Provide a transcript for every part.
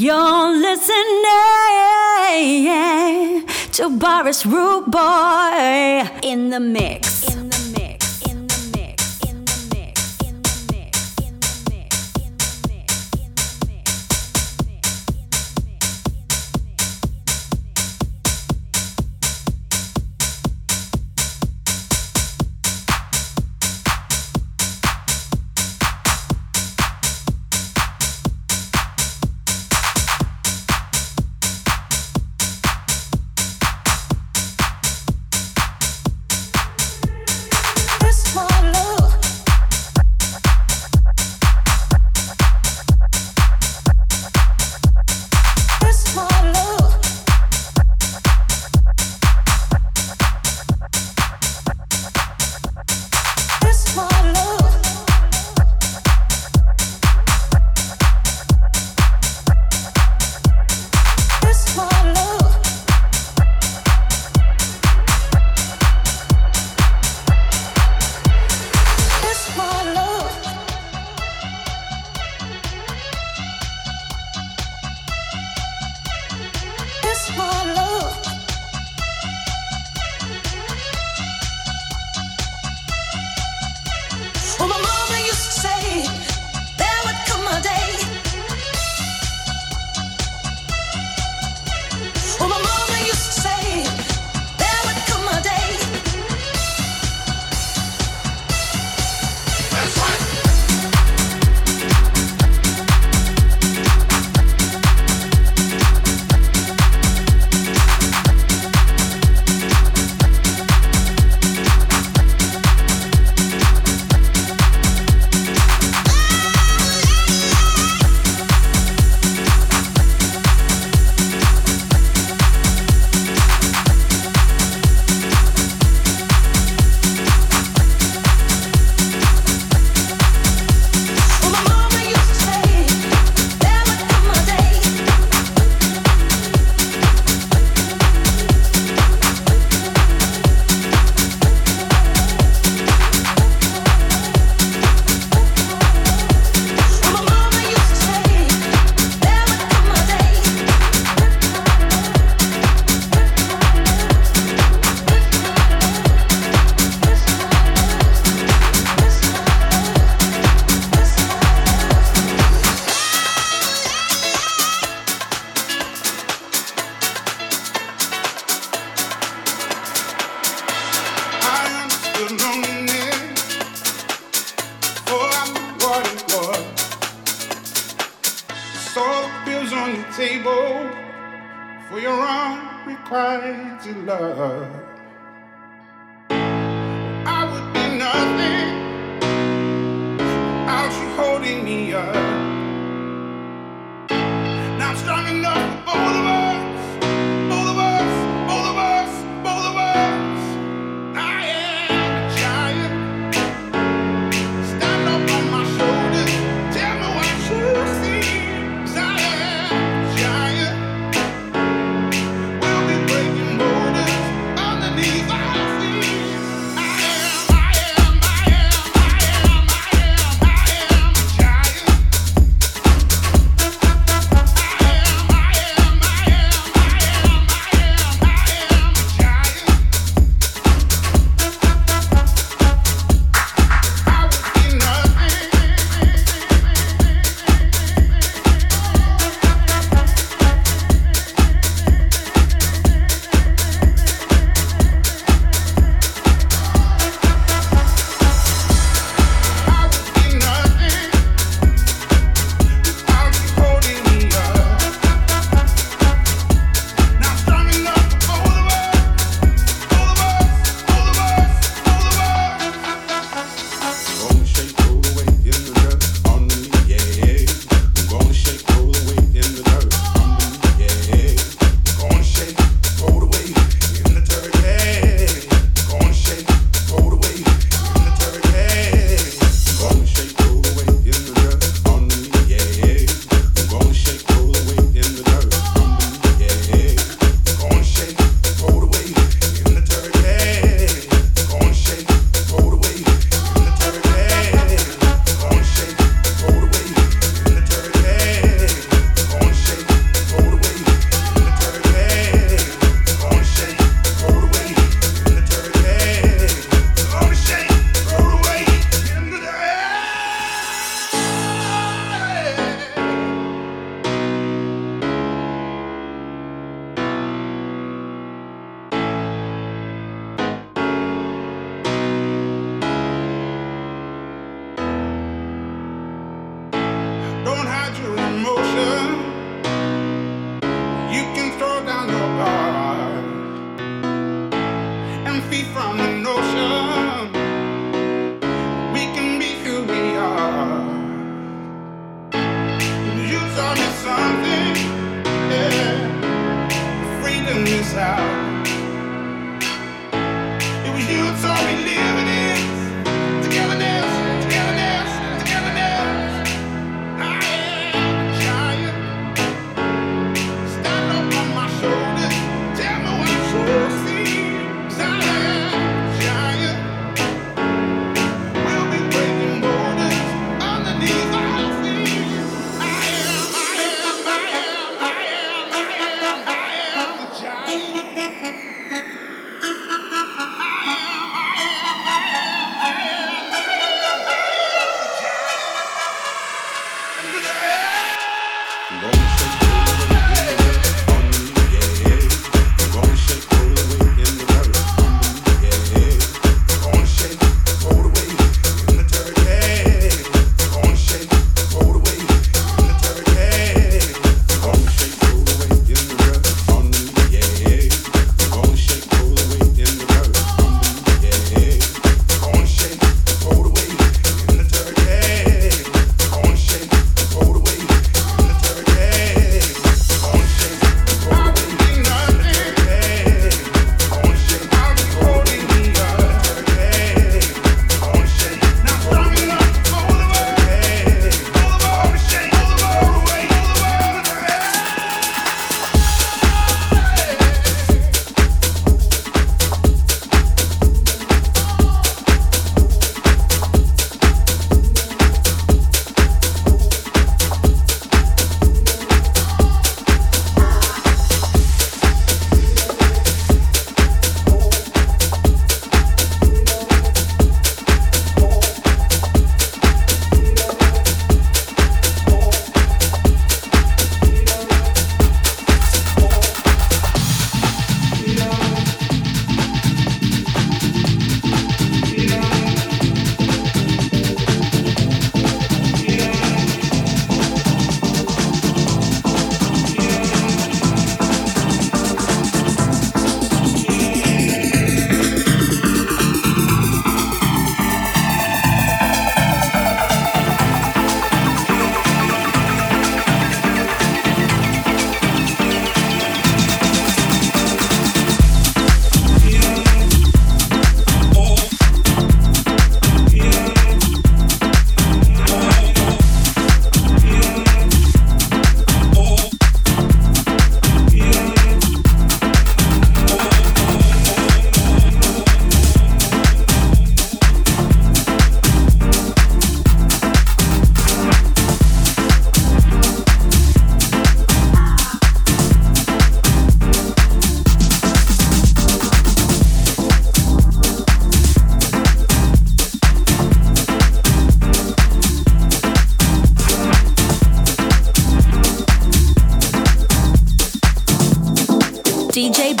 You're listening to Boris Rudeboy in the mix.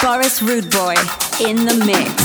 DJ Boris Rudeboy in the mix.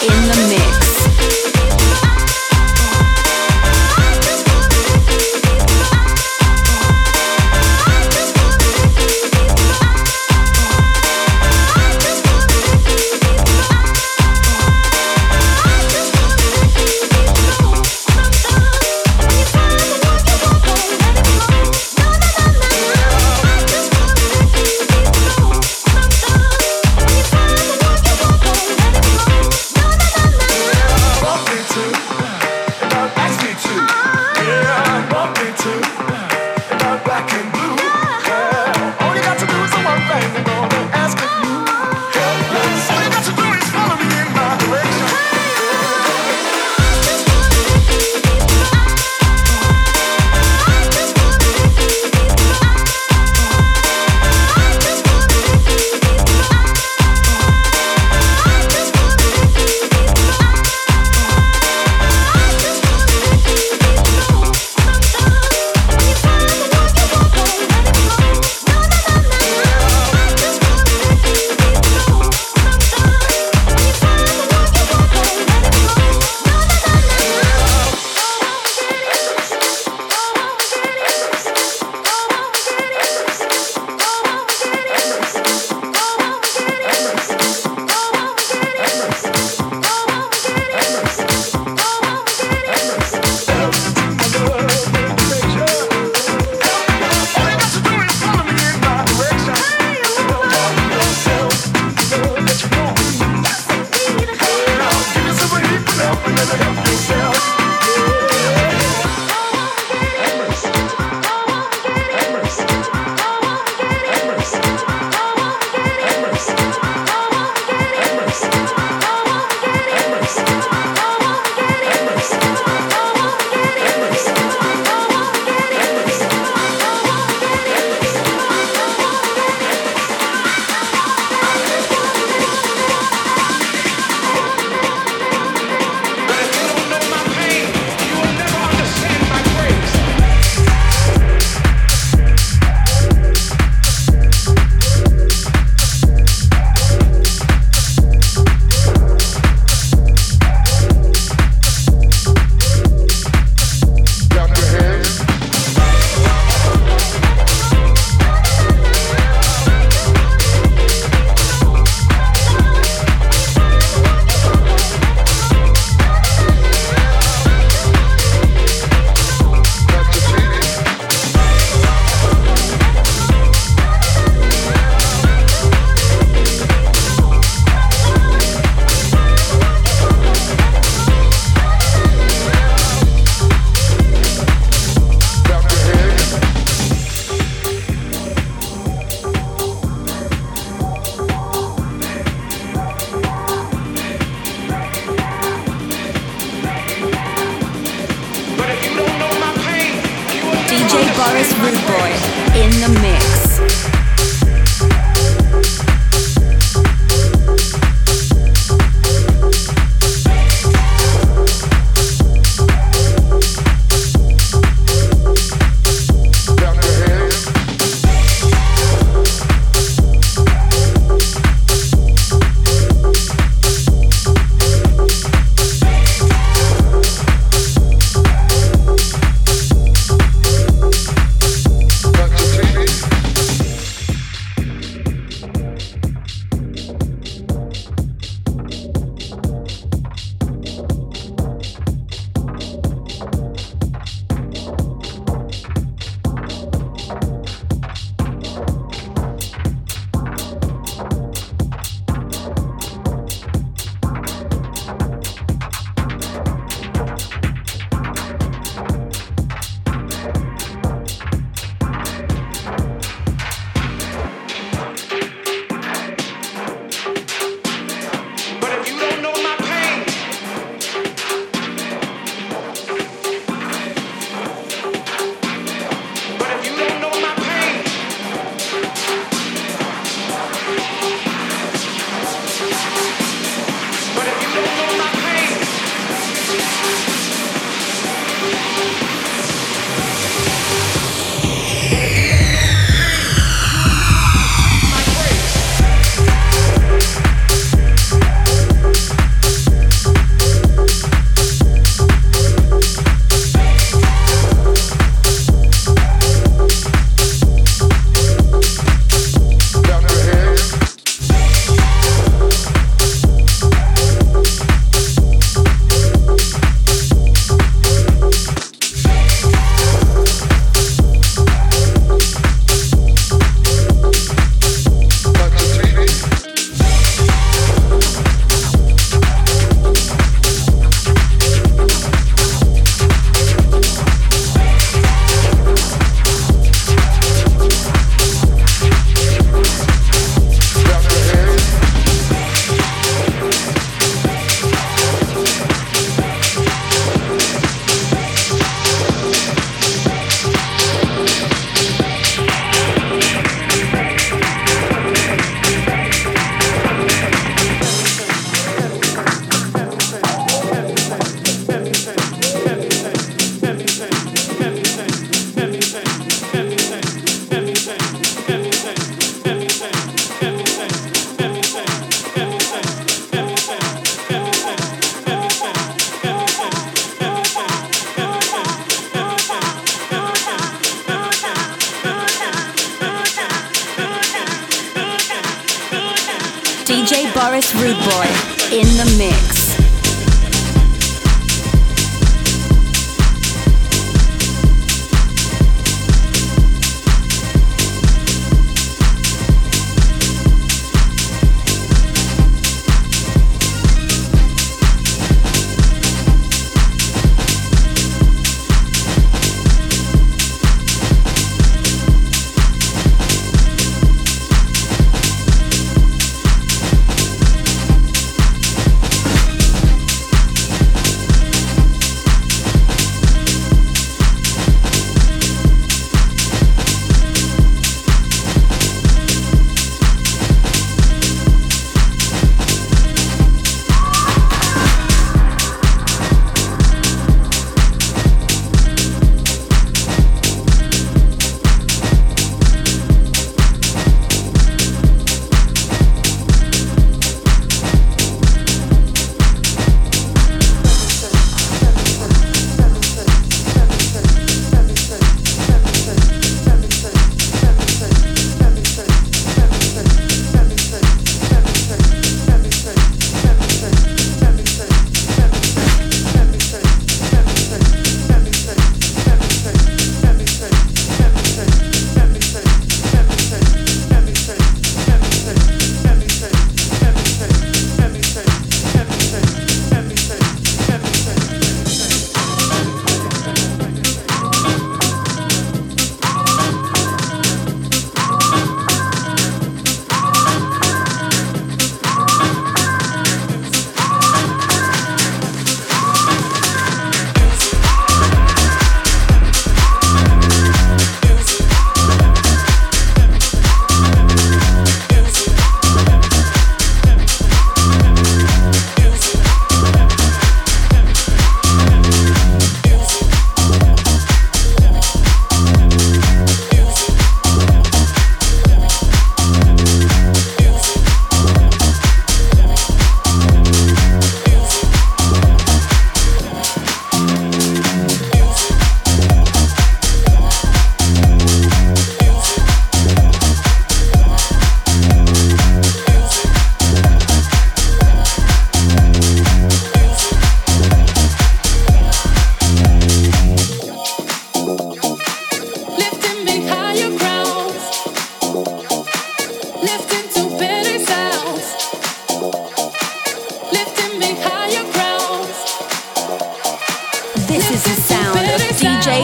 in the middle.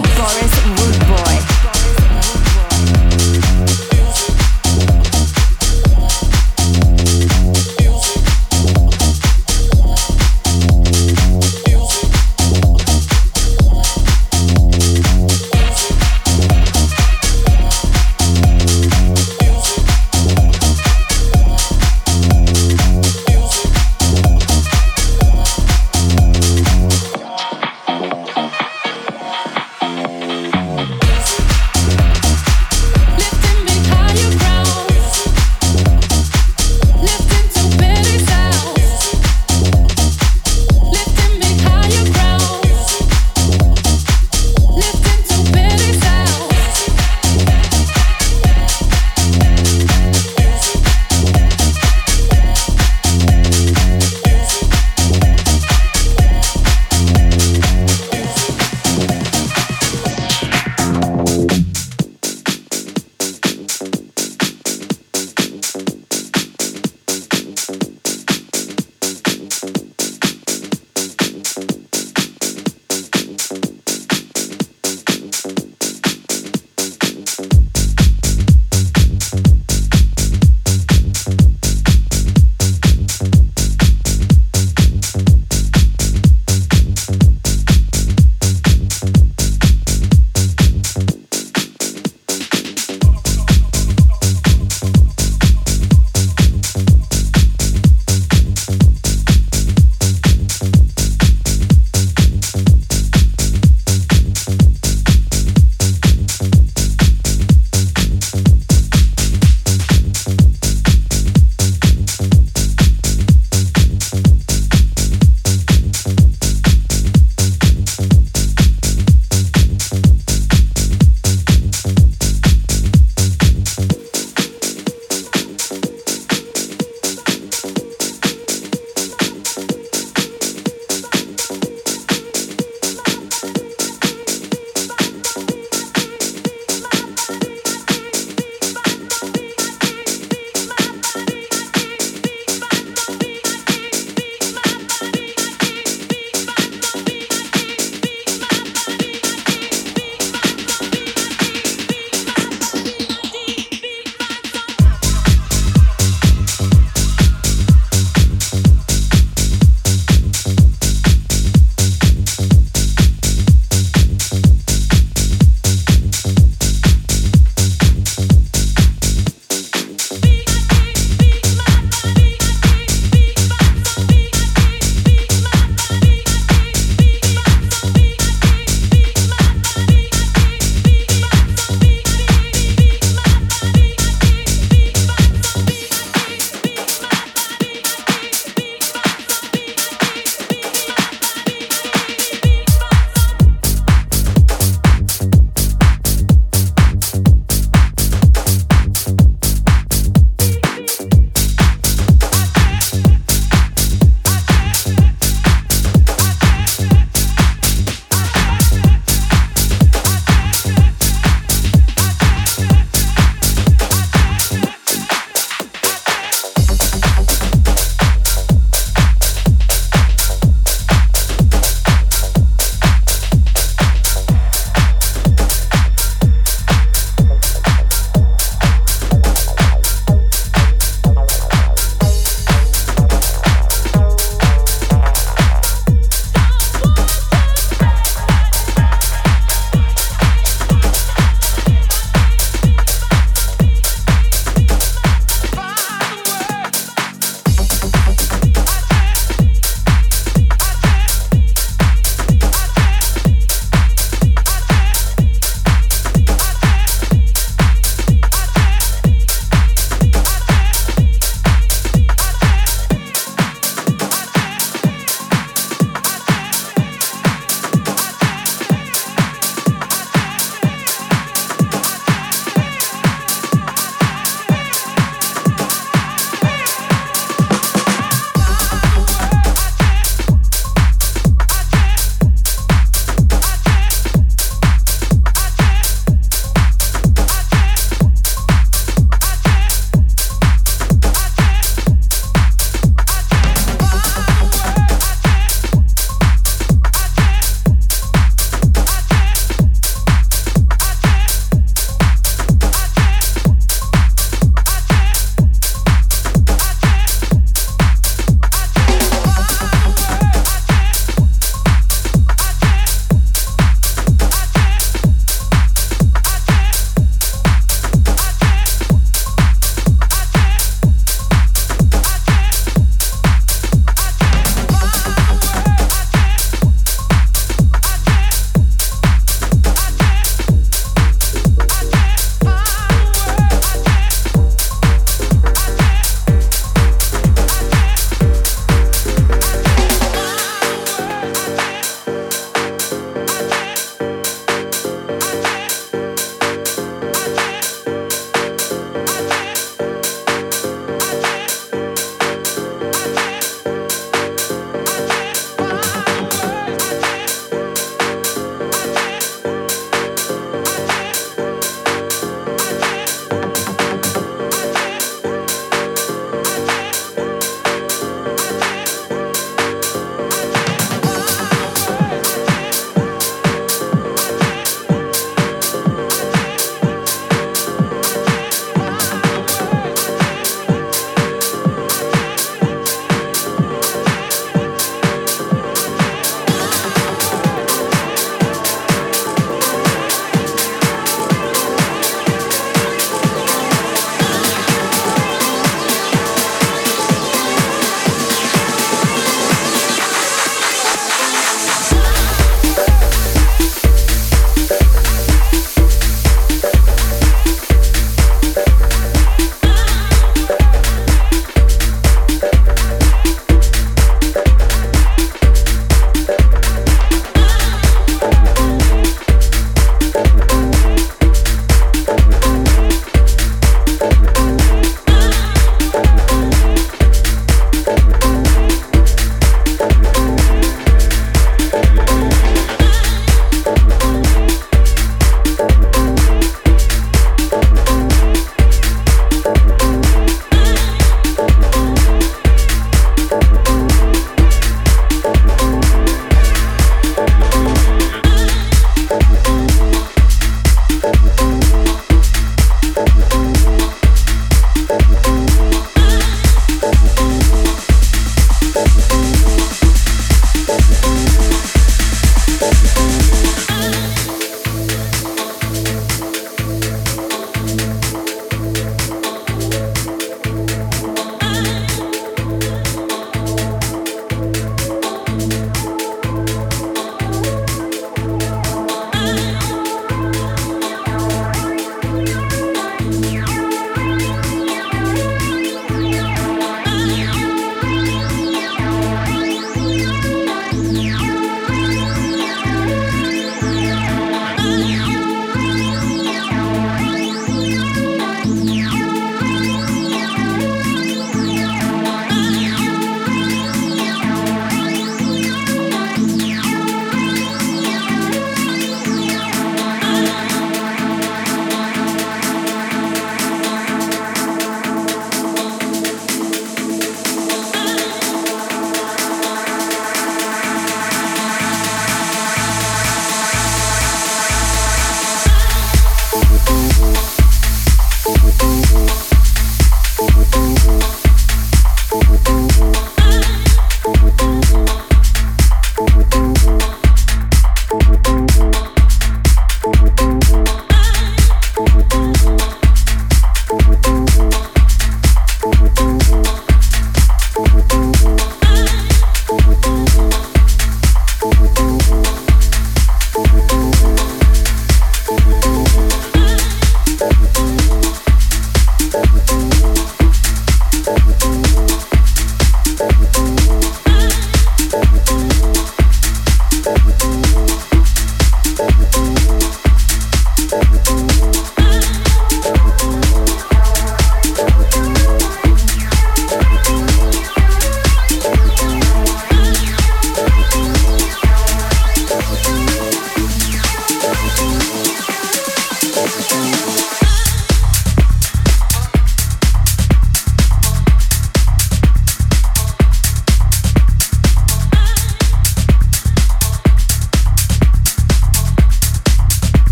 Boris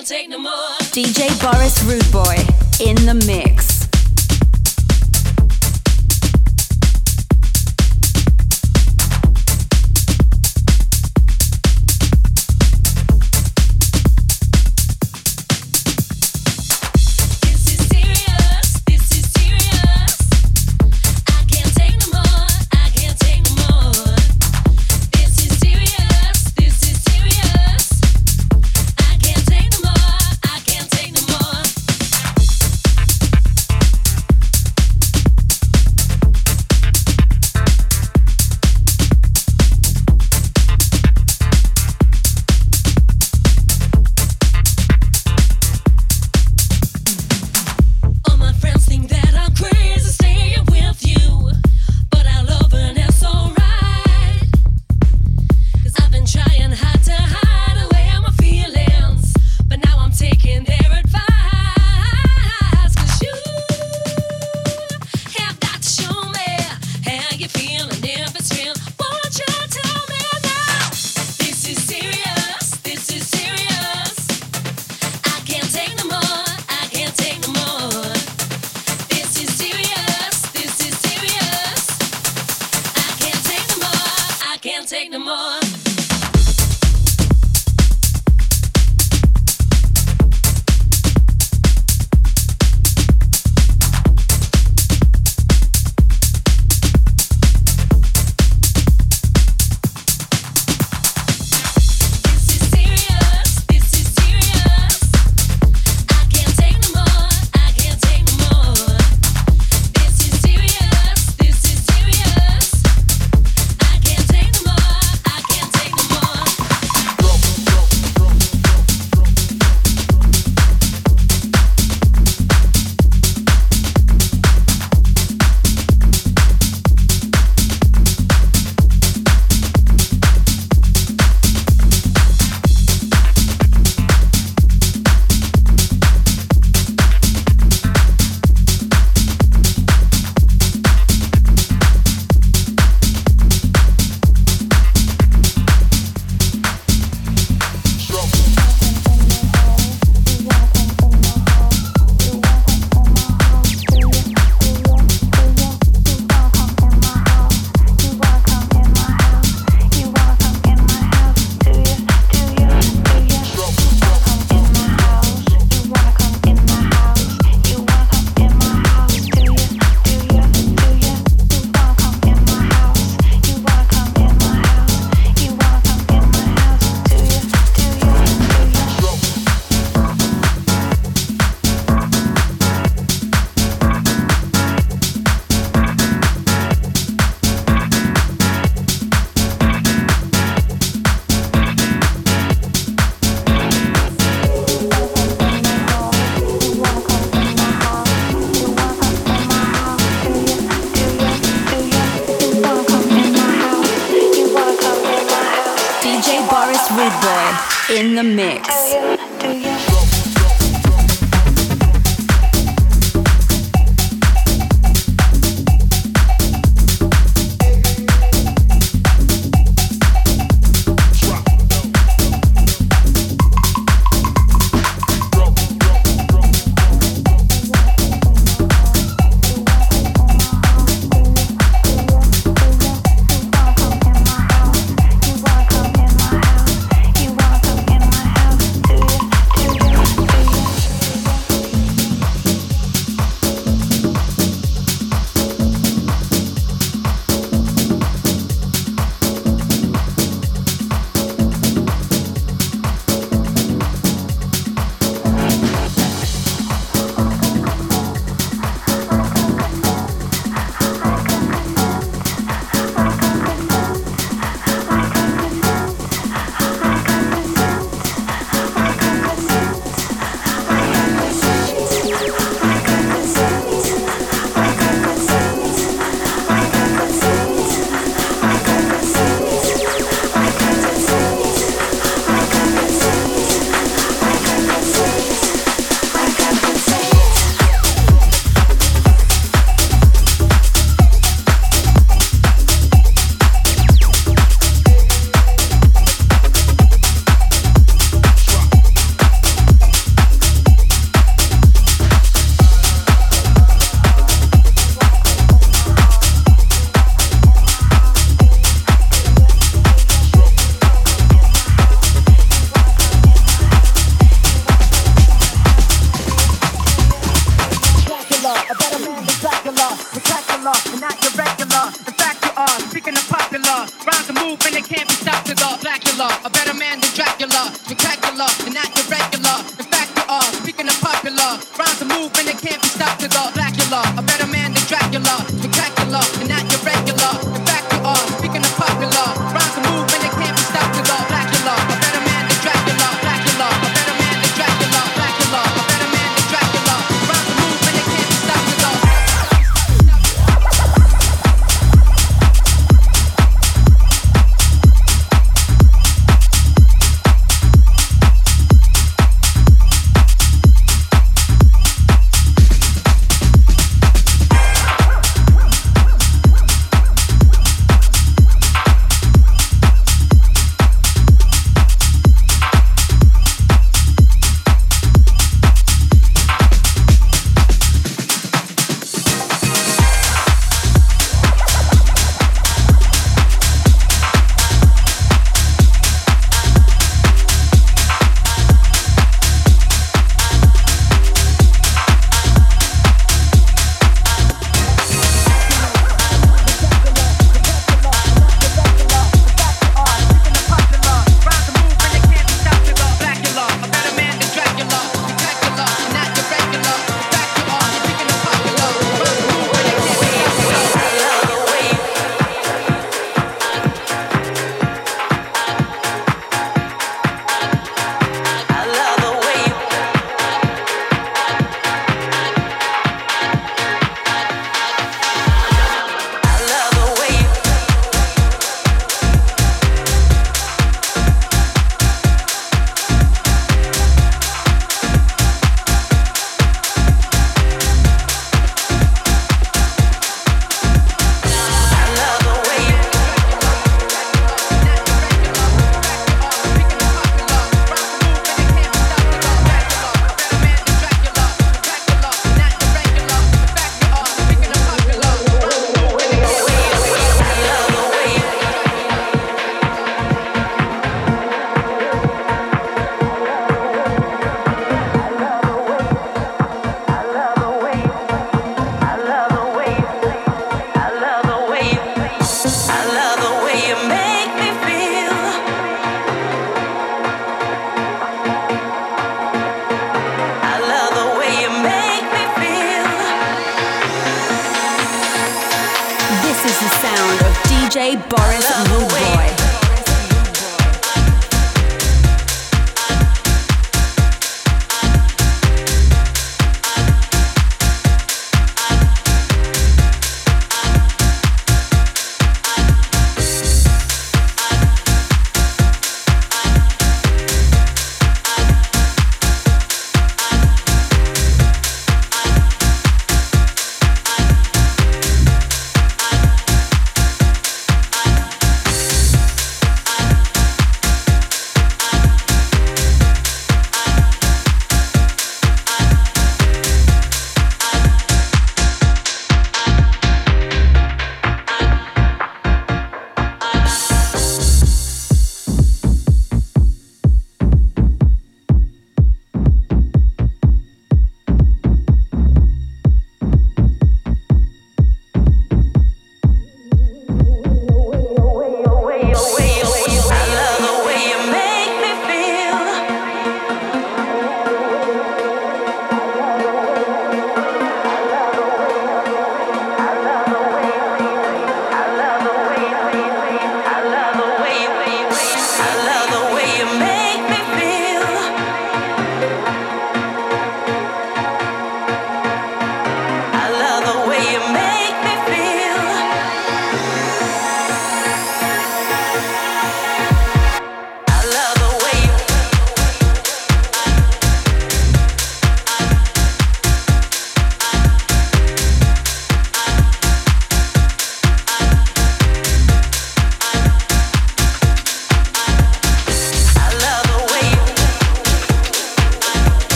can't take no more. DJ Boris Rudeboy in the mix.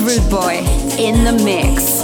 Boris Rudeboy in the mix.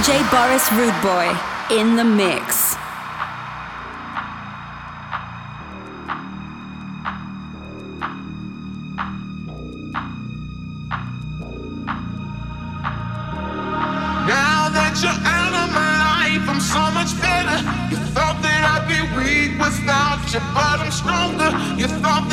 DJ Boris Rudeboy in the mix. Now that you're out of my life, I'm so much better. You thought that I'd be weak without you, but I'm stronger. You thought